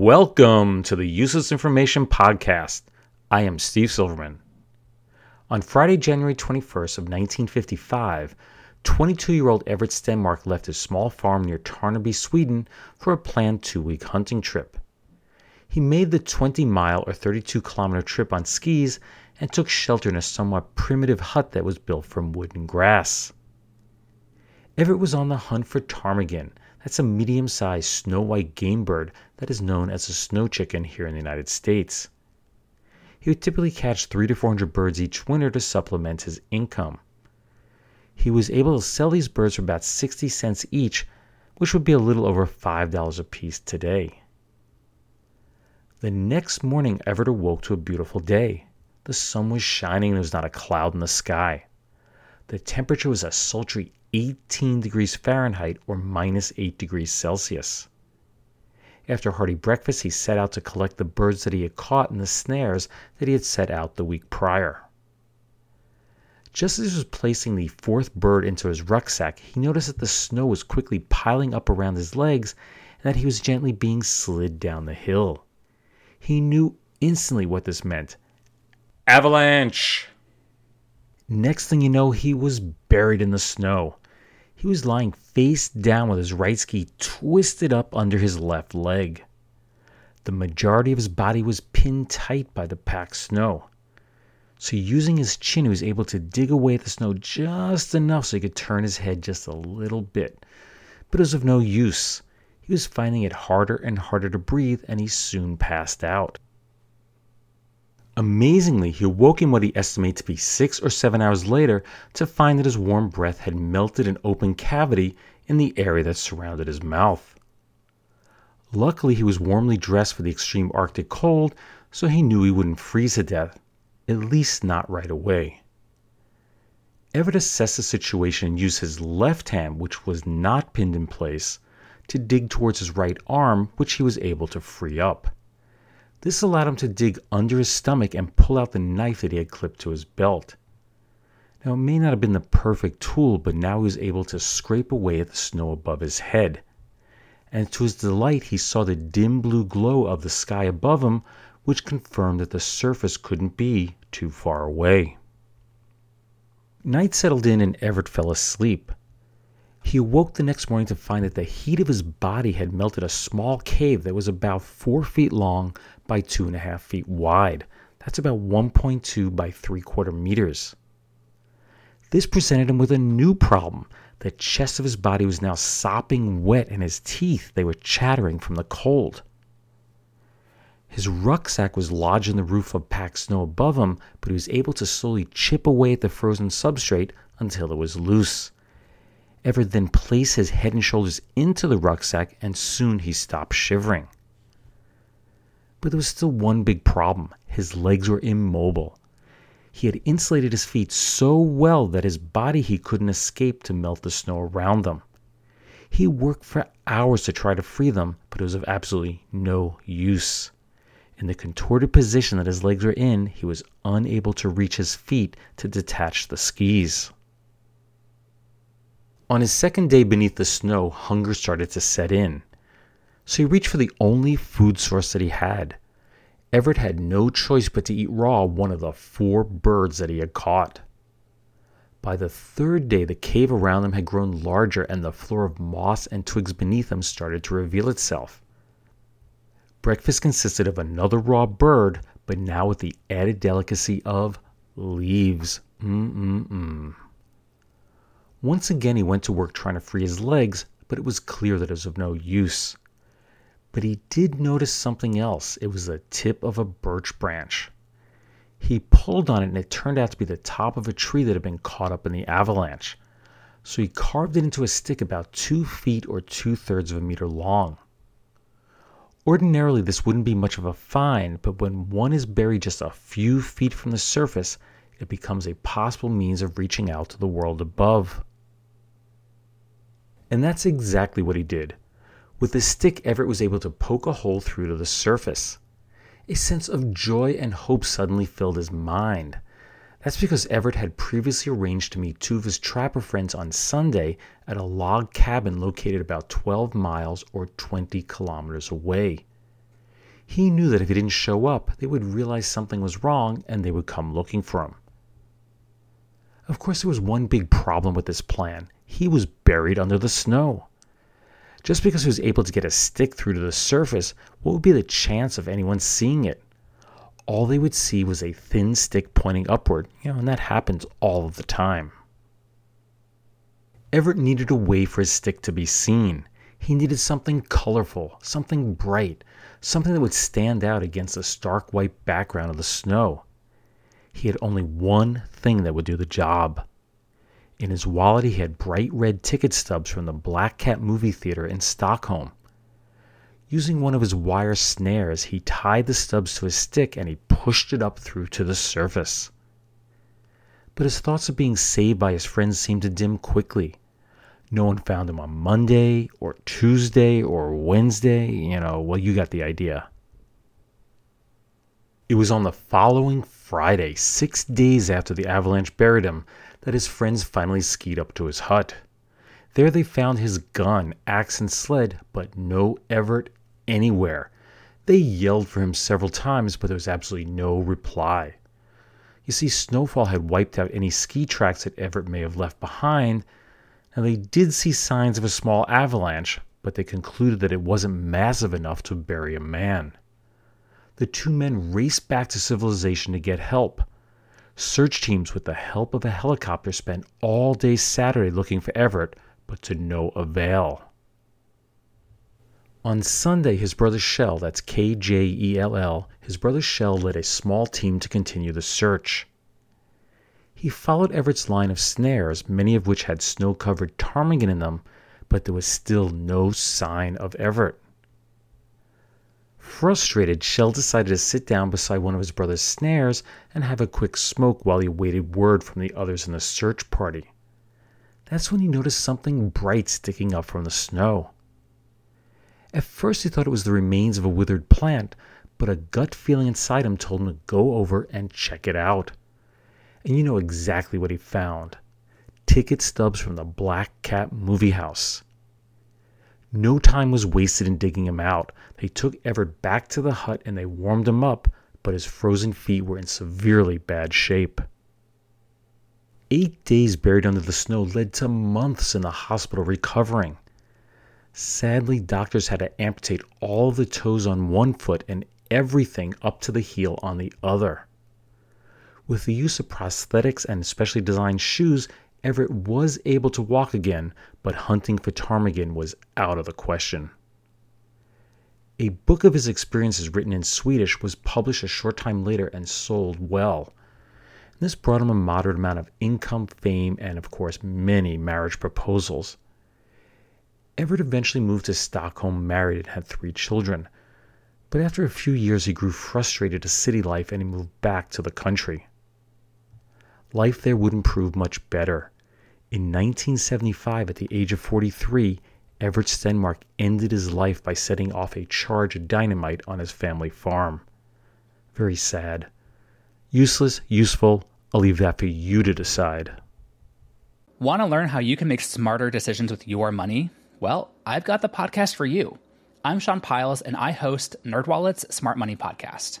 Welcome to the Useless Information Podcast. I am Steve Silverman. On Friday, January 21st of 1955, 22-year-old Everett Stenmark left his small farm near Tarnaby, Sweden for a planned two-week hunting trip. He made the 20-mile or 32-kilometer trip on skis and took shelter in a somewhat primitive hut that was built from wood and grass. Everett was on the hunt for ptarmigan, that's a medium sized snow white game bird that is known as a snow chicken here in the United States. He would typically catch three to four hundred birds each winter to supplement his income. He was able to sell these birds for about 60 cents each, which would be a little over $5 a piece today. The next morning, Everett awoke to a beautiful day. The sun was shining and there was not a cloud in the sky. The temperature was a sultry 18 degrees Fahrenheit or minus 8 degrees Celsius. After a hearty breakfast, he set out to collect the birds that he had caught in the snares that he had set out the week prior. Just as he was placing the fourth bird into his rucksack, he noticed that the snow was quickly piling up around his legs and that he was gently being slid down the hill. He knew instantly what this meant. Avalanche! Next thing you know, he was buried in the snow. He was lying face down with his right ski twisted up under his left leg. The majority of his body was pinned tight by the packed snow. So, using his chin, he was able to dig away at the snow just enough so he could turn his head just a little bit. But it was of no use. He was finding it harder and harder to breathe, and he soon passed out. Amazingly, he awoke in what he estimated to be six or seven hours later to find that his warm breath had melted an open cavity in the area that surrounded his mouth. Luckily, he was warmly dressed for the extreme Arctic cold, so he knew he wouldn't freeze to death, at least not right away. Everett assessed the situation and used his left hand, which was not pinned in place, to dig towards his right arm, which he was able to free up. This allowed him to dig under his stomach and pull out the knife that he had clipped to his belt. Now, it may not have been the perfect tool, but now he was able to scrape away at the snow above his head. And to his delight, he saw the dim blue glow of the sky above him, which confirmed that the surface couldn't be too far away. Night settled in and Everett fell asleep. He awoke the next morning to find that the heat of his body had melted a small cave that was about four feet long by two and a half feet wide. That's about 1.2 by 3 quarter meters. This presented him with a new problem. The chest of his body was now sopping wet, and his teeth, they were chattering from the cold. His rucksack was lodged in the roof of packed snow above him, but he was able to slowly chip away at the frozen substrate until it was loose. Everett then placed his head and shoulders into the rucksack, and soon he stopped shivering. But there was still one big problem his legs were immobile. He had insulated his feet so well that his body he couldn't escape to melt the snow around them. He worked for hours to try to free them, but it was of absolutely no use. In the contorted position that his legs were in, he was unable to reach his feet to detach the skis. On his second day beneath the snow, hunger started to set in. So he reached for the only food source that he had. Everett had no choice but to eat raw one of the four birds that he had caught. By the third day, the cave around them had grown larger and the floor of moss and twigs beneath them started to reveal itself. Breakfast consisted of another raw bird, but now with the added delicacy of leaves. Mm-mm-mm. Once again, he went to work trying to free his legs, but it was clear that it was of no use. But he did notice something else. It was the tip of a birch branch. He pulled on it and it turned out to be the top of a tree that had been caught up in the avalanche. So he carved it into a stick about two feet or two thirds of a meter long. Ordinarily, this wouldn't be much of a find, but when one is buried just a few feet from the surface, it becomes a possible means of reaching out to the world above. And that's exactly what he did. With his stick, Everett was able to poke a hole through to the surface. A sense of joy and hope suddenly filled his mind. That's because Everett had previously arranged to meet two of his trapper friends on Sunday at a log cabin located about 12 miles or 20 kilometers away. He knew that if he didn't show up, they would realize something was wrong and they would come looking for him. Of course, there was one big problem with this plan he was buried under the snow. Just because he was able to get a stick through to the surface, what would be the chance of anyone seeing it? All they would see was a thin stick pointing upward, you know, and that happens all of the time. Everett needed a way for his stick to be seen. He needed something colorful, something bright, something that would stand out against the stark white background of the snow. He had only one thing that would do the job in his wallet, he had bright red ticket stubs from the Black Cat movie theater in Stockholm. Using one of his wire snares, he tied the stubs to his stick and he pushed it up through to the surface. But his thoughts of being saved by his friends seemed to dim quickly. No one found him on Monday or Tuesday or Wednesday. You know, well, you got the idea. It was on the following Friday, six days after the avalanche buried him, that his friends finally skied up to his hut. There they found his gun, axe, and sled, but no Everett anywhere. They yelled for him several times, but there was absolutely no reply. You see, snowfall had wiped out any ski tracks that Everett may have left behind. Now, they did see signs of a small avalanche, but they concluded that it wasn't massive enough to bury a man. The two men raced back to civilization to get help. Search teams, with the help of a helicopter, spent all day Saturday looking for Everett, but to no avail. On Sunday, his brother Kjell, that's K J E L L, his brother Kjell led a small team to continue the search. He followed Everett's line of snares, many of which had snow covered ptarmigan in them, but there was still no sign of Everett. Frustrated, Kjell decided to sit down beside one of his brother's snares and have a quick smoke while he awaited word from the others in the search party. That's when he noticed something bright sticking up from the snow. At first, he thought it was the remains of a withered plant, but a gut feeling inside him told him to go over and check it out. And you know exactly what he found ticket stubs from the Black Cat movie house. No time was wasted in digging him out. They took Everett back to the hut and they warmed him up, but his frozen feet were in severely bad shape. Eight days buried under the snow led to months in the hospital recovering. Sadly, doctors had to amputate all the toes on one foot and everything up to the heel on the other. With the use of prosthetics and specially designed shoes, Everett was able to walk again, but hunting for ptarmigan was out of the question. A book of his experiences written in Swedish was published a short time later and sold well. This brought him a moderate amount of income, fame, and, of course, many marriage proposals. Everett eventually moved to Stockholm, married, and had three children. But after a few years, he grew frustrated with city life and he moved back to the country life there wouldn't prove much better. In 1975, at the age of 43, Everett Stenmark ended his life by setting off a charge of dynamite on his family farm. Very sad. Useless, useful, I'll leave that for you to decide. Want to learn how you can make smarter decisions with your money? Well, I've got the podcast for you. I'm Sean Pyles, and I host NerdWallet's Smart Money Podcast.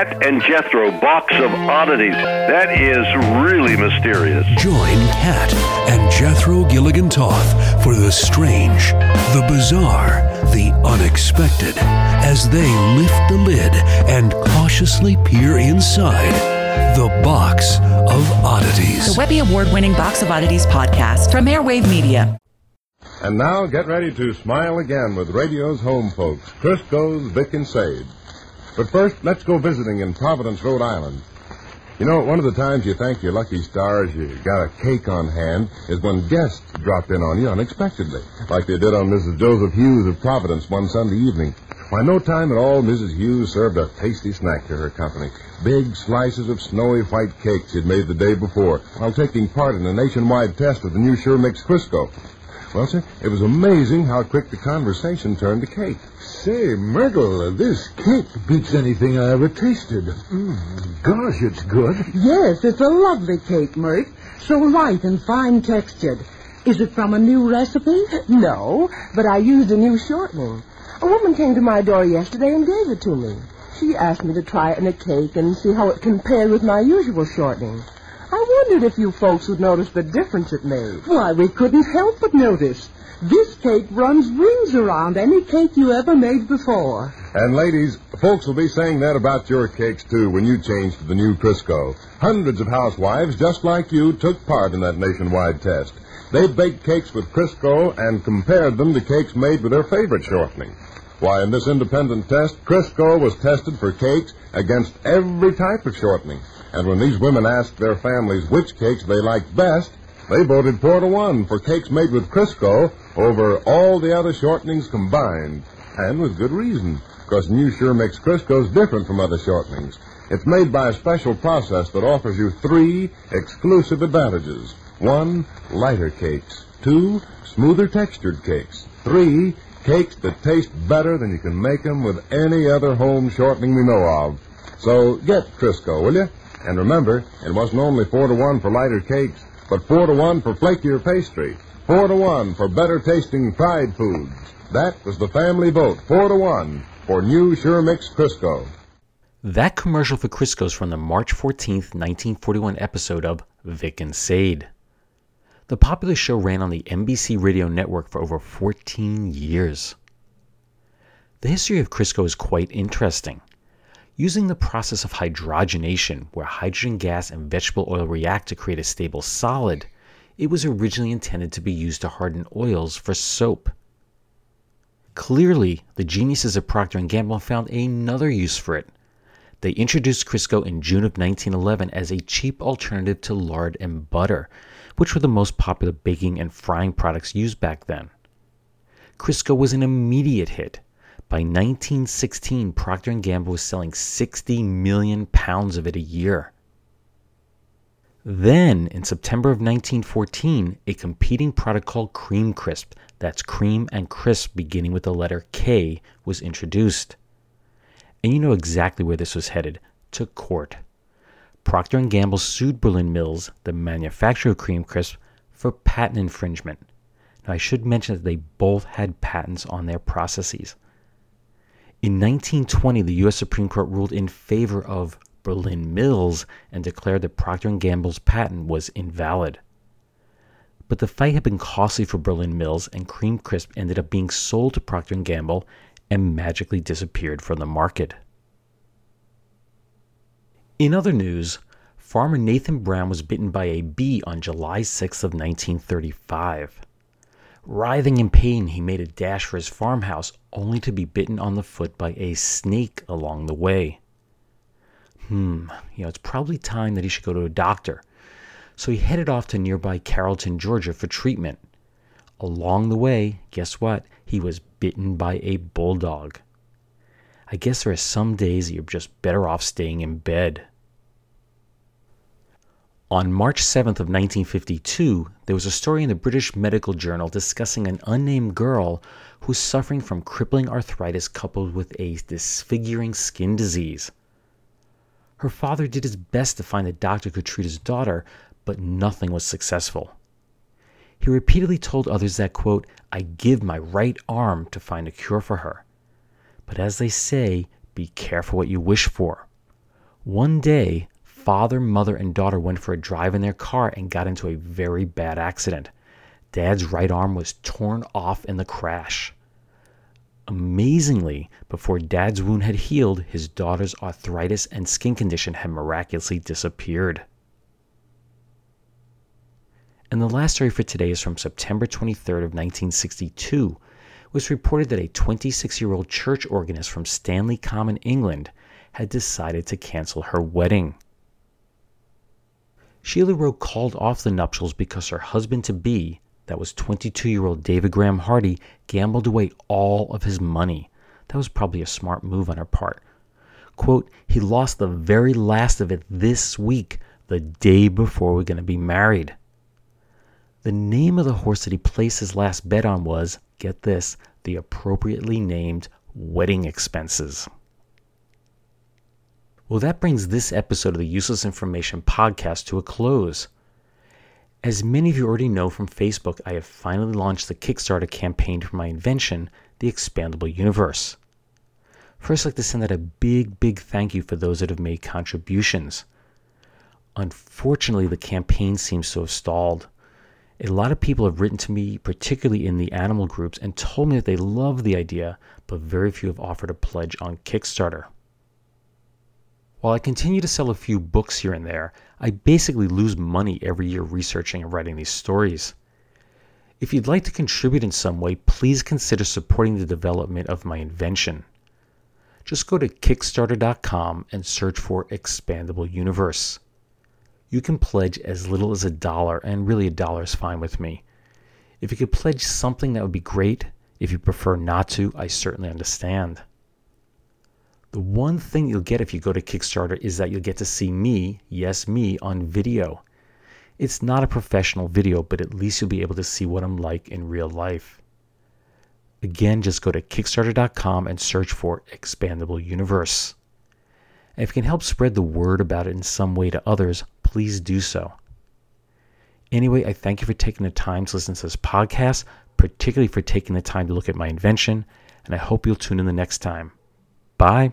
Kat and Jethro, box of oddities. That is really mysterious. Join Kat and Jethro Gilligan Toth for the strange, the bizarre, the unexpected as they lift the lid and cautiously peer inside the box of oddities. The Webby Award winning Box of Oddities podcast from Airwave Media. And now get ready to smile again with radio's home folks, Crisco's Vic and Sade. But first, let's go visiting in Providence, Rhode Island. You know, one of the times you thank your lucky stars you got a cake on hand is when guests drop in on you unexpectedly, like they did on Mrs. Joseph Hughes of Providence one Sunday evening. Why, no time at all, Mrs. Hughes served a tasty snack to her company. Big slices of snowy white cake she'd made the day before while taking part in a nationwide test of the new Sure Mix Crisco. Well, sir, it was amazing how quick the conversation turned to cake. Say, Myrtle, this cake beats anything I ever tasted. Mm, gosh, it's good. Yes, it's a lovely cake, Mert. So light and fine textured. Is it from a new recipe? No, but I used a new shortening. A woman came to my door yesterday and gave it to me. She asked me to try it in a cake and see how it compared with my usual shortening. I wondered if you folks would notice the difference it made. Why, we couldn't help but notice. This cake runs rings around any cake you ever made before. And ladies, folks will be saying that about your cakes too when you change to the new Crisco. Hundreds of housewives just like you took part in that nationwide test. They baked cakes with Crisco and compared them to cakes made with their favorite shortening. Why, in this independent test, Crisco was tested for cakes against every type of shortening. And when these women asked their families which cakes they liked best, they voted four to one for cakes made with Crisco over all the other shortenings combined. And with good reason, because New Sure Mix Crisco is different from other shortenings. It's made by a special process that offers you three exclusive advantages. One, lighter cakes. Two, smoother textured cakes. Three, cakes that taste better than you can make them with any other home shortening we know of. So get Crisco, will you? And remember, it wasn't only four to one for lighter cakes, but four to one for flakier pastry. Four to one for better tasting fried foods. That was the family vote, four to one, for new Sure Mix Crisco. That commercial for Crisco's from the March 14th, 1941 episode of Vic and Sade. The popular show ran on the NBC radio network for over 14 years. The history of Crisco is quite interesting. Using the process of hydrogenation, where hydrogen gas and vegetable oil react to create a stable solid, it was originally intended to be used to harden oils for soap. Clearly, the geniuses of Procter & Gamble found another use for it. They introduced Crisco in June of 1911 as a cheap alternative to lard and butter, which were the most popular baking and frying products used back then. Crisco was an immediate hit. By 1916, Procter & Gamble was selling 60 million pounds of it a year. Then, in September of 1914, a competing product called Kream Krisp, that's cream and crisp beginning with the letter K, was introduced. And you know exactly where this was headed to court. Procter & Gamble sued Berlin Mills, the manufacturer of Kream Krisp, for patent infringement. Now, I should mention that they both had patents on their processes. In 1920, the U.S. Supreme Court ruled in favor of Berlin Mills and declared that Procter & Gamble's patent was invalid. But the fight had been costly for Berlin Mills, and Kream Krisp ended up being sold to Procter & Gamble and magically disappeared from the market. In other news, farmer Nathan Brown was bitten by a bee on July 6 of 1935. Writhing in pain, he made a dash for his farmhouse, only to be bitten on the foot by a snake along the way. Hmm, you know, it's probably time that he should go to a doctor. So he headed off to nearby Carrollton, Georgia for treatment. Along the way, guess what? He was bitten by a bulldog. I guess there are some days that you're just better off staying in bed. On March 7th of 1952, there was a story in the British Medical Journal discussing an unnamed girl who's suffering from crippling arthritis coupled with a disfiguring skin disease. Her father did his best to find a doctor who could treat his daughter, but nothing was successful. He repeatedly told others that, quote, I give my right arm to find a cure for her. But as they say, be careful what you wish for. One day, father, mother, and daughter went for a drive in their car and got into a very bad accident. Dad's right arm was torn off in the crash. Amazingly, before Dad's wound had healed, his daughter's arthritis and skin condition had miraculously disappeared. And the last story for today is from September 23rd of 1962. It was reported that a 26-year-old church organist from Stanley Common, England, had decided to cancel her wedding. Sheila Rowe called off the nuptials because her husband to be, that was 22 year old David Graham Hardy, gambled away all of his money. That was probably a smart move on her part. Quote, he lost the very last of it this week, the day before we're going to be married. The name of the horse that he placed his last bet on was, get this, the appropriately named wedding expenses. Well, that brings this episode of the Useless Information podcast to a close. As many of you already know from Facebook, I have finally launched the Kickstarter campaign for my invention, the Expandable Universe. First, I'd like to send out a big, big thank you for those that have made contributions. Unfortunately, the campaign seems to have stalled. A lot of people have written to me, particularly in the animal groups, and told me that they love the idea, but very few have offered a pledge on Kickstarter. While I continue to sell a few books here and there, I basically lose money every year researching and writing these stories. If you'd like to contribute in some way, please consider supporting the development of my invention. Just go to Kickstarter.com and search for Expandable Universe. You can pledge as little as a dollar, and really a dollar is fine with me. If you could pledge something, that would be great. If you prefer not to, I certainly understand. The one thing you'll get if you go to Kickstarter is that you'll get to see me, yes, me, on video. It's not a professional video, but at least you'll be able to see what I'm like in real life. Again, just go to Kickstarter.com and search for Expandable Universe. And if you can help spread the word about it in some way to others, please do so. Anyway, I thank you for taking the time to listen to this podcast, particularly for taking the time to look at my invention, and I hope you'll tune in the next time. Bye.